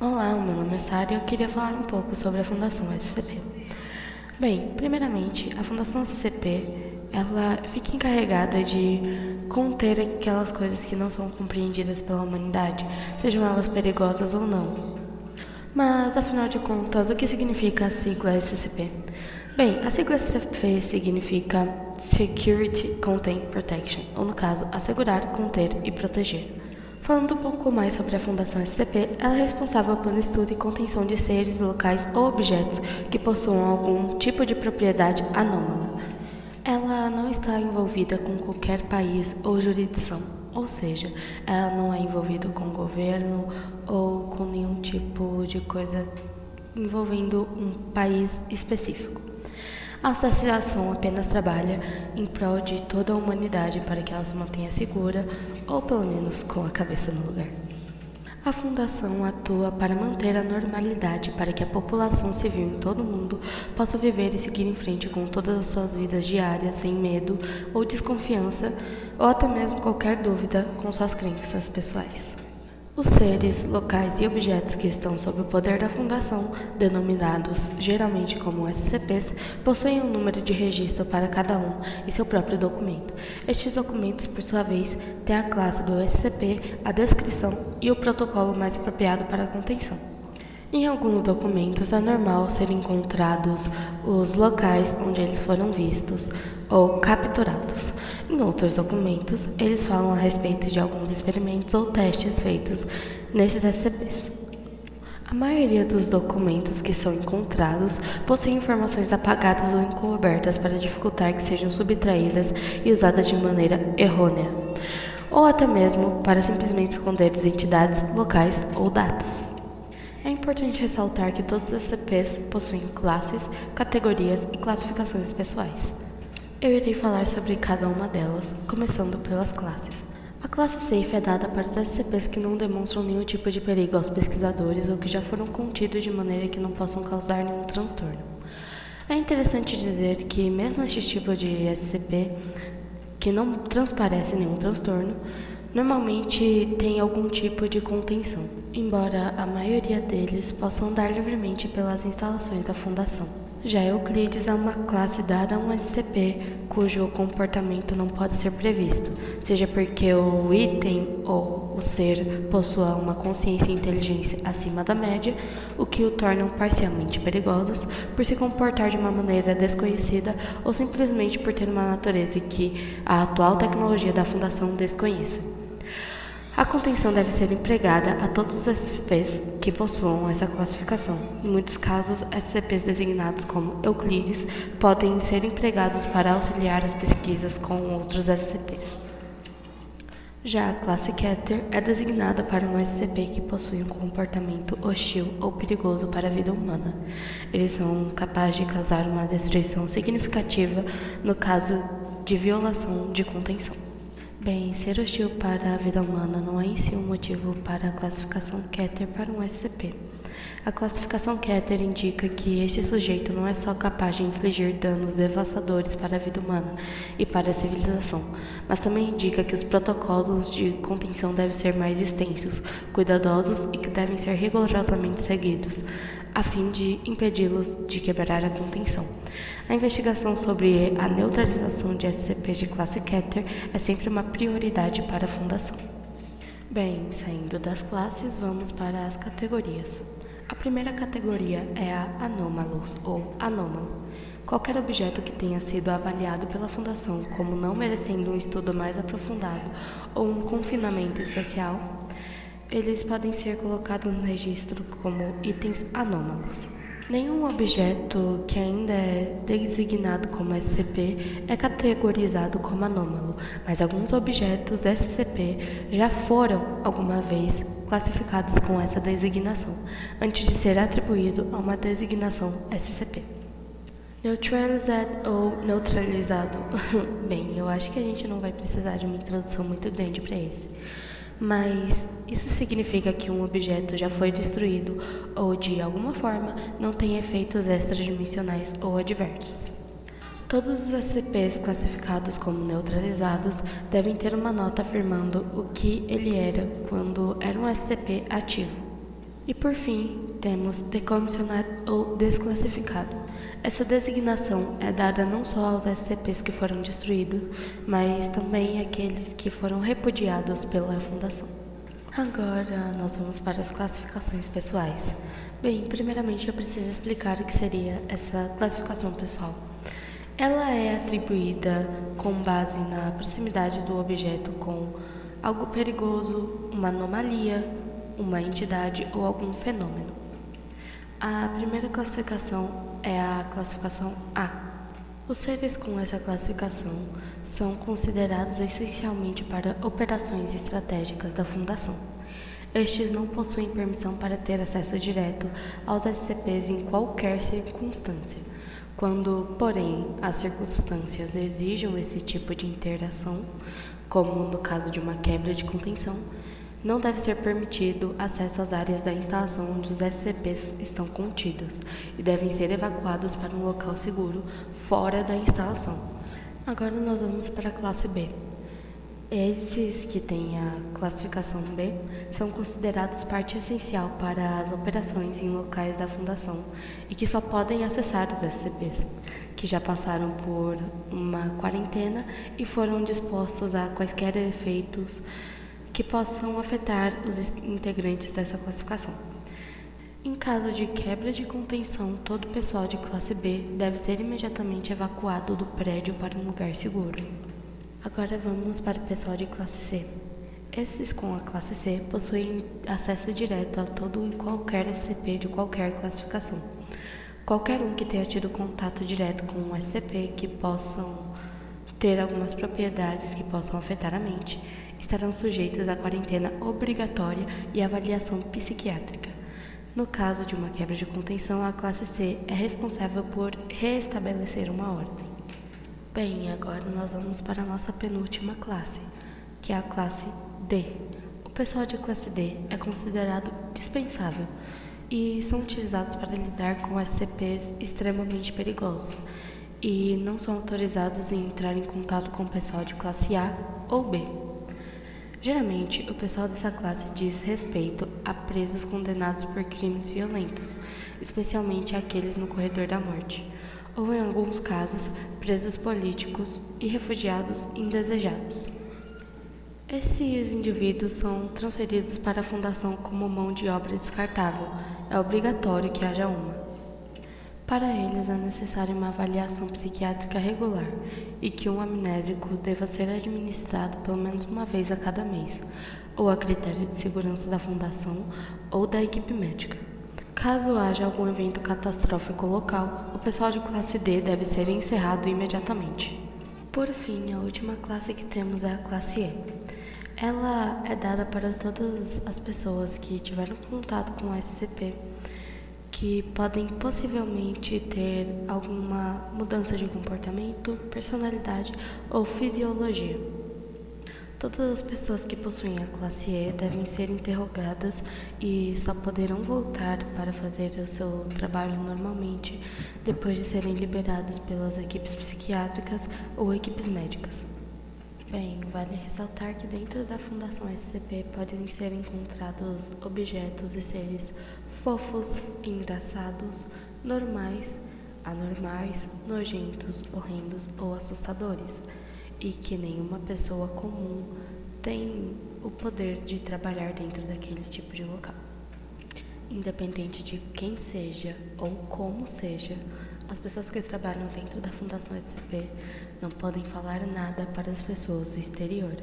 Olá, meu nome é Sara e eu queria falar um pouco sobre a Fundação SCP. Bem, primeiramente, a Fundação SCP, ela fica encarregada de conter aquelas coisas que não são compreendidas pela humanidade, sejam elas perigosas ou não. Mas, afinal de contas, o que significa a sigla SCP? Bem, a sigla SCP significa Security Contain Protection, ou no caso, assegurar, conter e proteger. Falando um pouco mais sobre a Fundação SCP, ela é responsável pelo estudo e contenção de seres, locais ou objetos que possuam algum tipo de propriedade anômala. Ela não está envolvida com qualquer país ou jurisdição, ou seja, ela não é envolvida com governo ou com nenhum tipo de coisa envolvendo um país específico. A associação apenas trabalha em prol de toda a humanidade para que ela se mantenha segura, ou pelo menos com a cabeça no lugar. A fundação atua para manter a normalidade para que a população civil em todo o mundo possa viver e seguir em frente com todas as suas vidas diárias sem medo ou desconfiança ou até mesmo qualquer dúvida com suas crenças pessoais. Os seres, locais e objetos que estão sob o poder da Fundação, denominados geralmente como SCPs, possuem um número de registro para cada um e seu próprio documento. Estes documentos, por sua vez, têm a classe do SCP, a descrição e o protocolo mais apropriado para a contenção. Em alguns documentos é normal ser encontrados os locais onde eles foram vistos ou capturados. Em outros documentos, eles falam a respeito de alguns experimentos ou testes feitos nesses SCPs. A maioria dos documentos que são encontrados possuem informações apagadas ou encobertas para dificultar que sejam subtraídas e usadas de maneira errônea, ou até mesmo para simplesmente esconder identidades, locais ou datas. É importante ressaltar que todos os SCPs possuem classes, categorias e classificações pessoais. Eu irei falar sobre cada uma delas, começando pelas classes. A classe Safe é dada para os SCPs que não demonstram nenhum tipo de perigo aos pesquisadores ou que já foram contidos de maneira que não possam causar nenhum transtorno. É interessante dizer que, mesmo este tipo de SCP, que não transparece nenhum transtorno, normalmente tem algum tipo de contenção, embora a maioria deles possam andar livremente pelas instalações da Fundação. Já Euclides é uma classe dada a um SCP cujo comportamento não pode ser previsto, seja porque o item ou o ser possua uma consciência e inteligência acima da média, o que o tornam parcialmente perigosos, por se comportar de uma maneira desconhecida ou simplesmente por ter uma natureza que a atual tecnologia da Fundação desconhece. A contenção deve ser empregada a todos os SCPs que possuam essa classificação. Em muitos casos, SCPs designados como Euclides podem ser empregados para auxiliar as pesquisas com outros SCPs. Já a classe Keter é designada para um SCP que possui um comportamento hostil ou perigoso para a vida humana. Eles são capazes de causar uma destruição significativa no caso de violação de contenção. Bem, ser hostil para a vida humana não é em si um motivo para a classificação Keter para um SCP. A classificação Keter indica que este sujeito não é só capaz de infligir danos devastadores para a vida humana e para a civilização, mas também indica que os protocolos de contenção devem ser mais extensos, cuidadosos e que devem ser rigorosamente seguidos a fim de impedi-los de quebrar a contenção. A investigação sobre a neutralização de SCPs de classe Keter é sempre uma prioridade para a Fundação. Bem, saindo das classes, vamos para as categorias. A primeira categoria é a Anômalos ou Anômalo. Qualquer objeto que tenha sido avaliado pela Fundação como não merecendo um estudo mais aprofundado ou um confinamento especial eles podem ser colocados no registro como itens anômalos. Nenhum objeto que ainda é designado como SCP é categorizado como anômalo, mas alguns objetos SCP já foram alguma vez classificados com essa designação, antes de ser atribuído a uma designação SCP. Neutralizado ou neutralizado? Bem, eu acho que a gente não vai precisar de uma introdução muito grande para esse. Mas isso significa que um objeto já foi destruído ou, de alguma forma, não tem efeitos extradimensionais ou adversos. Todos os SCPs classificados como neutralizados devem ter uma nota afirmando o que ele era quando era um SCP ativo. E por fim, temos decomissionado ou desclassificado. Essa designação é dada não só aos SCPs que foram destruídos, mas também àqueles que foram repudiados pela Fundação. Agora nós vamos para as classificações pessoais. Bem, primeiramente eu preciso explicar o que seria essa classificação pessoal. Ela é atribuída com base na proximidade do objeto com algo perigoso, uma anomalia, uma entidade ou algum fenômeno. A primeira classificação é a classificação A. Os seres com essa classificação são considerados essencialmente para operações estratégicas da Fundação. Estes não possuem permissão para ter acesso direto aos SCPs em qualquer circunstância. Quando, porém, as circunstâncias exijam esse tipo de interação, como no caso de uma quebra de contenção, não deve ser permitido acesso às áreas da instalação onde os SCPs estão contidos e devem ser evacuados para um local seguro fora da instalação. Agora nós vamos para a classe B. Esses que têm a classificação B são considerados parte essencial para as operações em locais da Fundação e que só podem acessar os SCPs, que já passaram por uma quarentena e foram dispostos a quaisquer efeitos que possam afetar os integrantes dessa classificação. Em caso de quebra de contenção, todo pessoal de classe B deve ser imediatamente evacuado do prédio para um lugar seguro. Agora vamos para o pessoal de classe C. Esses com a classe C possuem acesso direto a todo e qualquer SCP de qualquer classificação. Qualquer um que tenha tido contato direto com um SCP que possam ter algumas propriedades que possam afetar a mente estarão sujeitos à quarentena obrigatória e avaliação psiquiátrica. No caso de uma quebra de contenção, a classe C é responsável por reestabelecer uma ordem. Bem, agora nós vamos para a nossa penúltima classe, que é a classe D. O pessoal de classe D é considerado dispensável e são utilizados para lidar com SCPs extremamente perigosos e não são autorizados em entrar em contato com o pessoal de classe A ou B. Geralmente, o pessoal dessa classe diz respeito a presos condenados por crimes violentos, especialmente aqueles no corredor da morte, ou em alguns casos, presos políticos e refugiados indesejados. Esses indivíduos são transferidos para a fundação como mão de obra descartável. É obrigatório que haja uma. Para eles é necessária uma avaliação psiquiátrica regular e que um amnésico deva ser administrado pelo menos uma vez a cada mês, ou a critério de segurança da fundação ou da equipe médica. Caso haja algum evento catastrófico local, o pessoal de classe D deve ser encerrado imediatamente. Por fim, a última classe que temos é a classe E. Ela é dada para todas as pessoas que tiveram contato com o SCP que podem possivelmente ter alguma mudança de comportamento, personalidade ou fisiologia. Todas as pessoas que possuem a classe E devem ser interrogadas e só poderão voltar para fazer o seu trabalho normalmente depois de serem liberados pelas equipes psiquiátricas ou equipes médicas. Bem, vale ressaltar que dentro da Fundação SCP podem ser encontrados objetos e seres fofos, engraçados, normais, anormais, nojentos, horrendos ou assustadores, e que nenhuma pessoa comum tem o poder de trabalhar dentro daquele tipo de local. Independente de quem seja ou como seja, as pessoas que trabalham dentro da Fundação SCP não podem falar nada para as pessoas do exterior.